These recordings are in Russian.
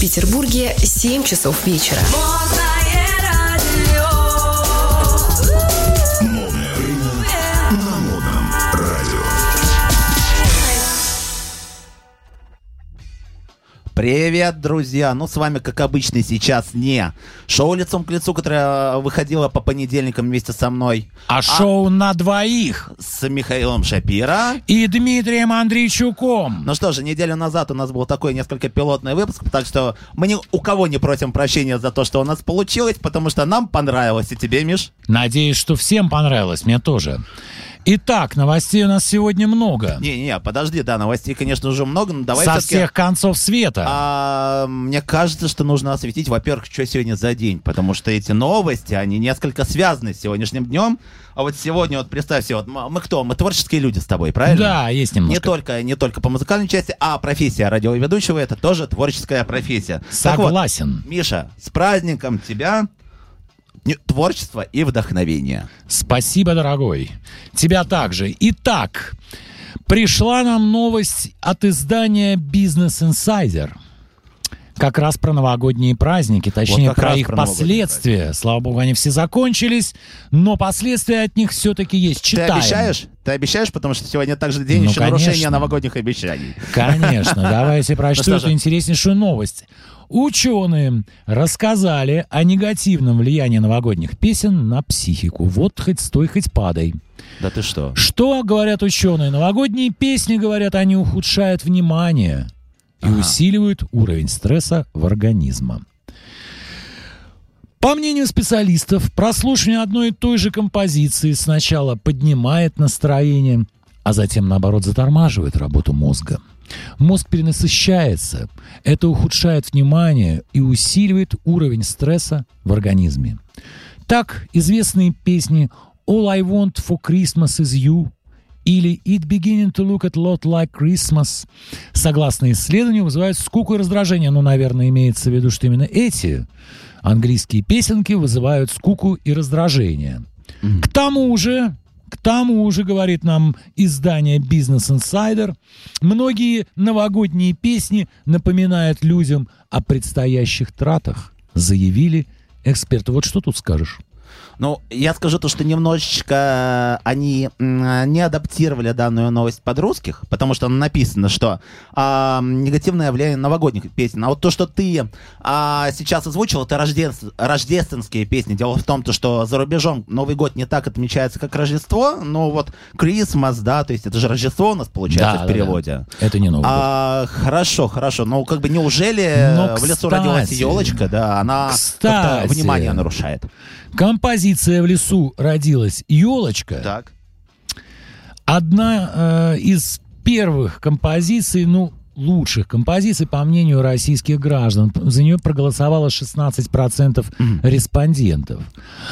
Петербурге 7 часов вечера. Привет, друзья! Ну, с вами, как обычно, сейчас не шоу «Лицом к лицу», которое выходило по понедельникам вместе со мной. А, шоу на двоих С Михаилом Шапира. и Дмитрием Андрейчуком. Ну что же, неделю назад у нас был такой несколько пилотный выпуск, так что мы ни у кого не просим прощения за то, что у нас получилось, потому что нам понравилось. И тебе, Миш? Надеюсь, что всем понравилось, мне тоже. Итак, новостей у нас сегодня много. Не-не, подожди, да, новостей, конечно, уже много, но давай Со всех концов света. А, мне кажется, что нужно осветить, во-первых, что сегодня за день, потому что эти новости, они несколько связаны с сегодняшним днем. А вот сегодня, вот представь себе, вот мы кто? Мы творческие люди с тобой, правильно? Да, есть Не немножко. только, не только по музыкальной части, а профессия радиоведущего это тоже творческая профессия. Так вот, Согласен. Миша, с праздником тебя! Творчество и вдохновение. Спасибо, дорогой. Тебя также. Итак, пришла нам новость от издания Business Insider. Как раз про новогодние праздники, точнее, Вот про их про последствия. Слава богу, они все закончились, но последствия от них все-таки есть. Ты Читаем. обещаешь? Ты обещаешь, потому что сегодня также день Ну, еще нарушения конечно. новогодних обещаний. Конечно, давайте прочту что эту же? интереснейшую новость. Ученые рассказали о негативном влиянии новогодних песен на психику. Вот хоть стой, хоть падай. Да ты что? Что говорят ученые? Новогодние песни, говорят, они ухудшают внимание и Ага. усиливают уровень стресса в организме. По мнению специалистов, прослушивание одной и той же композиции сначала поднимает настроение, а затем, наоборот, затормаживает работу мозга. Мозг перенасыщается, это ухудшает внимание и усиливает уровень стресса в организме. Так, известные песни «All I Want for Christmas is You» или «It beginning to look a lot like Christmas», согласно исследованию, вызывают скуку и раздражение. Ну, наверное, имеется в виду, что именно эти английские песенки вызывают скуку и раздражение. К тому же, к тому же, говорит нам издание Business Insider, многие новогодние песни напоминают людям о предстоящих тратах, заявили эксперты. Вот что тут скажешь? Ну, я скажу то, что немножечко они м, не адаптировали данную новость под русских, потому что написано, что а, негативное влияние новогодних песен. А вот то, что ты а, сейчас озвучил, это рождественс- рождественские песни. Дело в том, то, что за рубежом Новый год не так отмечается, как Рождество, но вот Christmas, да, то есть это же Рождество у нас получается Да, в переводе. да. Это не Новый год. А, хорошо, хорошо. Ну, как бы неужели Но, в лесу кстати, родилась елочка, да, она внимание нарушает. Композиция в лесу родилась елочка. Так. Одна э, из первых композиций, ну, лучших композиций, по мнению российских граждан. За нее проголосовало 16% респондентов.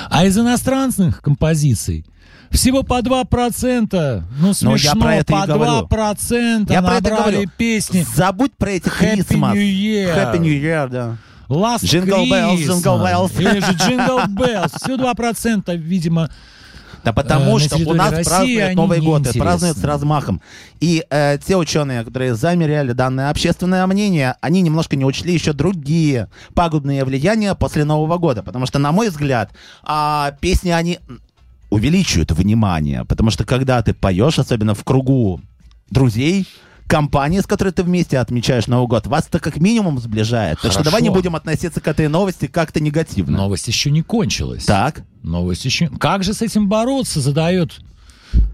А из иностранных композиций всего по 2%, ну смешно, Ну, я про это и по говорю. 2% Я про это говорю. песни. Забудь про эти Happy Christmas. New Year. Happy New Year, да. Last Jingle bells, jingle bells. Или же Jingle Bells. Все 2%, видимо, Да потому Э, что у нас России празднуют Новый год, и неинтересны. празднуют с размахом. И э, те ученые, которые замеряли данное общественное мнение, они немножко не учли еще другие пагубные влияния после Нового года. Потому что, на мой взгляд, а, песни, они увеличивают внимание. Потому что, когда ты поешь, особенно в кругу друзей, компании, с которой ты вместе отмечаешь Новый год, вас это как минимум сближает. Так что Хорошо. давай не будем относиться к этой новости как-то негативно. новость еще не кончилась. Так, Новость еще... Как же с этим бороться, задает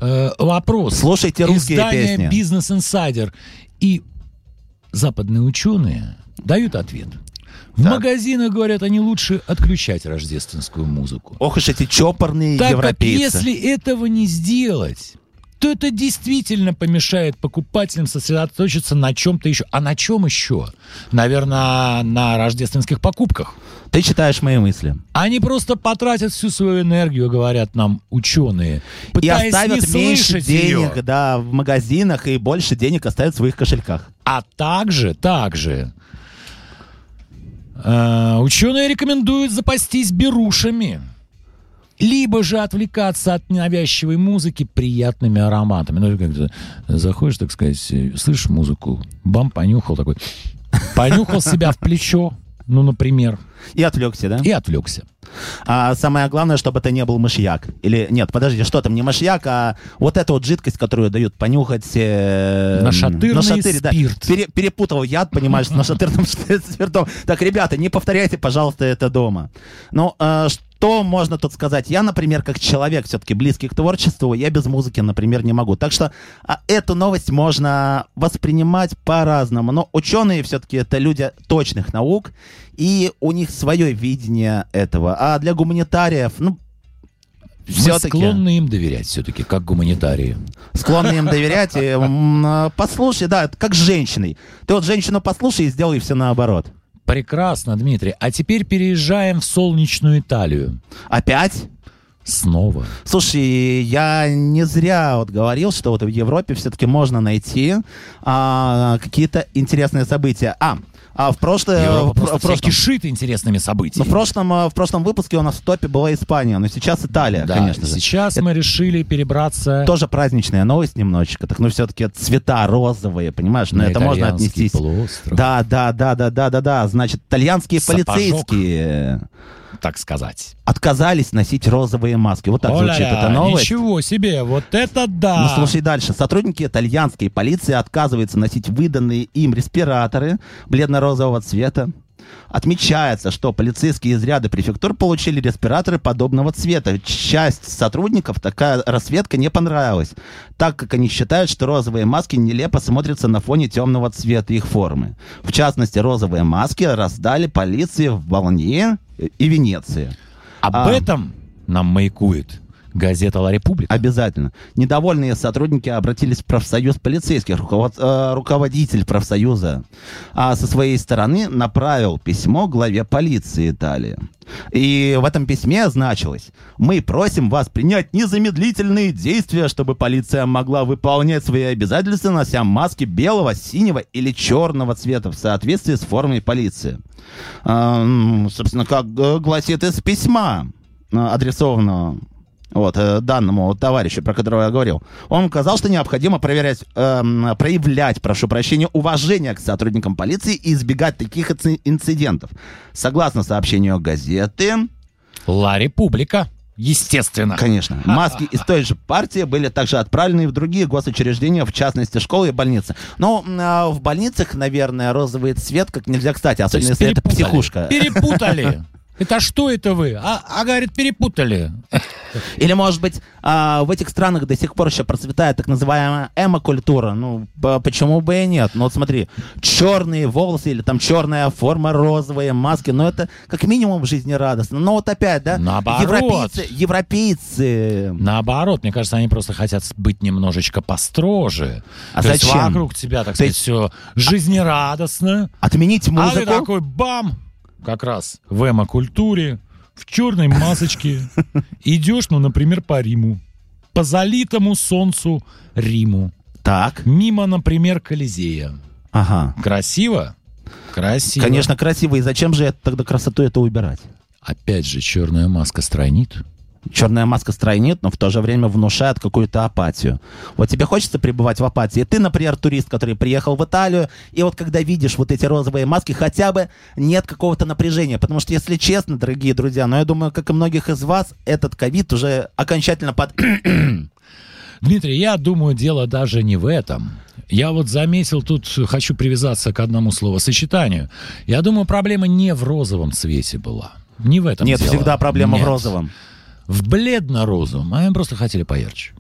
э, вопрос. слушайте русские Издание песни. Business Insider. И западные ученые дают ответ. В Так. магазинах, говорят, они лучше отключать рождественскую музыку. Ох уж эти чопорные Так как европейцы. если этого не сделать, то это действительно помешает покупателям сосредоточиться на чем-то еще. А на чем еще? Наверное, на рождественских покупках. Ты читаешь мои мысли. Они просто потратят всю свою энергию, говорят нам ученые, И оставят меньше денег, ее. да, в магазинах, и больше денег оставят в своих кошельках. А также, также э, ученые рекомендуют запастись берушами. Либо же отвлекаться от ненавязчивой музыки приятными ароматами. Ну, как-то заходишь, так сказать, э, слышишь музыку, бам, понюхал такой, понюхал себя в плечо, ну, например, И отвлекся, да? и отвлекся. А самое главное, чтобы это не был мышьяк. Или нет, подожди, что там, не мышьяк, а вот эта вот жидкость, которую дают понюхать... Э, Нашатырный нашатырь, да. спирт. Пере- перепутал яд, понимаешь, с нашатырным спиртом. Так, ребята, не повторяйте, пожалуйста, это дома. Ну, э, что можно тут сказать? Я, например, как человек все-таки близкий к творчеству, я без музыки, например, не могу. Так что а, эту новость можно воспринимать по-разному. Но ученые все-таки это люди точных наук, и у них свое видение этого. А для гуманитариев, ну, все-таки склонны им доверять все-таки, как гуманитарии. склонны им доверять. И, а, послушай, да, как с женщиной. Ты вот женщину послушай и сделай все наоборот. Прекрасно, Дмитрий. А теперь переезжаем в солнечную Италию. Опять? Снова. Слушай, я не зря вот говорил, что вот в Европе все-таки можно найти а, какие-то интересные события. А, а в, прошлое, Европа в, просто в прошлом, кишит интересными событиями. в, прошлом, а, в прошлом выпуске у нас в топе была Испания, но сейчас Италия, да, конечно же. сейчас мы решили перебраться Тоже праздничная новость немножечко. Так, ну, все-таки цвета розовые, понимаешь? Но на это можно отнестись. полуостров, Да, да, да, да, да, да, да. Значит, итальянские Сапожок. полицейские так сказать. отказались носить розовые маски. Вот так звучит Оля-ля, эта новость. Ничего себе, вот это да! Ну, слушай дальше. Сотрудники итальянской полиции отказываются носить выданные им респираторы бледно-розового цвета. Отмечается, что полицейские из ряда префектур получили респираторы подобного цвета. Часть сотрудников такая расцветка не понравилась, так как они считают, что розовые маски нелепо смотрятся на фоне темного цвета их формы. В частности, розовые маски раздали полиции в Болонье и Венеции. Об А. этом нам маякует газета «Ла Република». Обязательно. Недовольные сотрудники обратились в профсоюз полицейских, руковод- э, руководитель профсоюза, а со своей стороны направил письмо главе полиции Италии. И в этом письме значилось, мы просим вас принять незамедлительные действия, чтобы полиция могла выполнять свои обязательства, нося маски белого, синего или черного цвета в соответствии с формой полиции. А, м, собственно, как э, гласит из письма, э, адресованного вот, э, данному товарищу, про которого я говорил, он указал, что необходимо проверять, эм, проявлять, прошу прощения, уважение к сотрудникам полиции и избегать таких инци- инцидентов. Согласно сообщению газеты, «Ла Република». Естественно. конечно, маски из той же партии были также отправлены и в другие госучреждения, в частности, школы и больницы. Но а, в больницах, наверное, розовый цвет как нельзя кстати, особенно если это перепутали. психушка. Перепутали. Это что это вы? А, а говорит, перепутали. Или, может быть, а, в этих странах до сих пор еще процветает так называемая эмо-культура. Ну, почему бы и нет? Ну, вот смотри, черные волосы или там черная форма, розовые маски, ну, это как минимум жизнерадостно. Но вот опять, да, Наоборот. европейцы, европейцы, Наоборот, мне кажется, они просто хотят быть немножечко построже. А То есть зачем? вокруг тебя, так То сказать, все жизнерадостно. отменить А ты музыку. такой бам! Как раз в эмо-культуре, в черной масочке. Идешь, ну, например, по Риму. По залитому солнцу Риму. Так, Мимо, например, Колизея. ага. Красиво? Красиво. Конечно, красиво. И зачем же это, тогда красоту это убирать? Опять же, черная маска стройнит. Черная маска стройнит, но в то же время внушает какую-то апатию. Вот тебе хочется пребывать в апатии. Ты, например, турист, который приехал в Италию, и вот когда видишь вот эти розовые маски, хотя бы нет какого-то напряжения. Потому что, если честно, дорогие друзья, но я думаю, как и многих из вас, этот ковид уже окончательно под... Дмитрий, я думаю, дело даже не в этом. Я вот заметил, тут хочу привязаться к одному словосочетанию. Я думаю, проблема не в розовом цвете была. Не в этом Нет, дело. всегда проблема Нет. в розовом. В бледно-розовом. А им просто хотели поярче.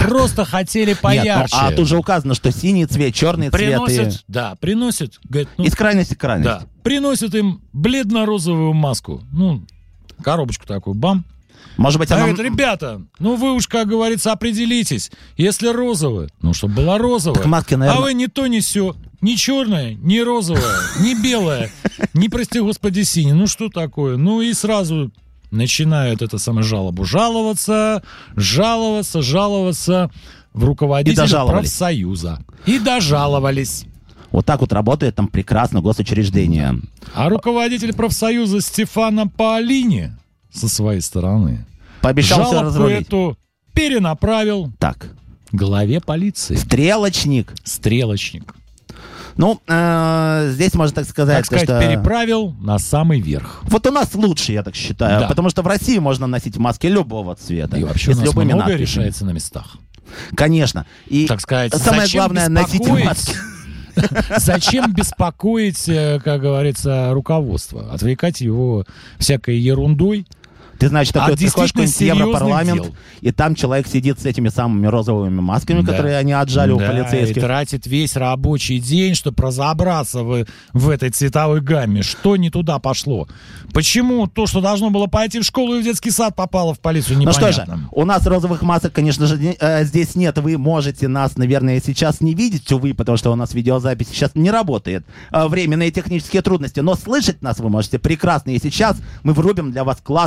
Просто хотели Нет, ну, поярче. а тут же указано, что синий цвет, черный цвет. приносят, И... да, приносят, говорит, ну, Из крайности к крайности. да, приносят им бледно-розовую маску. Ну, коробочку такую, бам. Может быть, она... говорит, ребята, ну вы уж, как говорится, определитесь. Если розовое, ну, чтобы была розовая. Так маски, наверное- А вы не то, не все. Ни черное, ни розовое, ни белое, ни, прости господи, синее. Ну, что такое? Ну, и сразу начинают это самое жалобу жаловаться, жаловаться, жаловаться в руководителя дожаловались. профсоюза. И дожаловались. Вот так вот работает там прекрасно госучреждение. А руководитель профсоюза Стефана Паолини со своей стороны Пообещал все жалобку разрулить. эту перенаправил Так, главе полиции. стрелочник. Стрелочник. Ну, э, здесь можно так сказать, Так сказать, что... переправил на самый верх. Вот у нас лучше, я так считаю, Да. потому что в России можно носить маски любого цвета. И вообще и у нас многое надписями. решается на местах. Конечно. И Так сказать, самое главное, беспокоить- маски. Зачем беспокоить, э, как говорится, руководство? Отвлекать его всякой ерундой. Ты, значит, А такой приходишь в Европарламент, дел. и там человек сидит с этими самыми розовыми масками, Да. которые они отжали у Да, полицейских. И тратит весь рабочий день, чтобы разобраться в, в этой цветовой гамме. Что не туда пошло? Почему то, что должно было пойти в школу и в детский сад, попало в полицию, Ну непонятно. что же, у нас розовых масок, конечно же, э, здесь нет. Вы можете нас, наверное, сейчас не видеть, увы, потому что у нас видеозапись сейчас не работает. Э, временные технические трудности. Но слышать нас вы можете прекрасно. И сейчас мы врубим для вас классную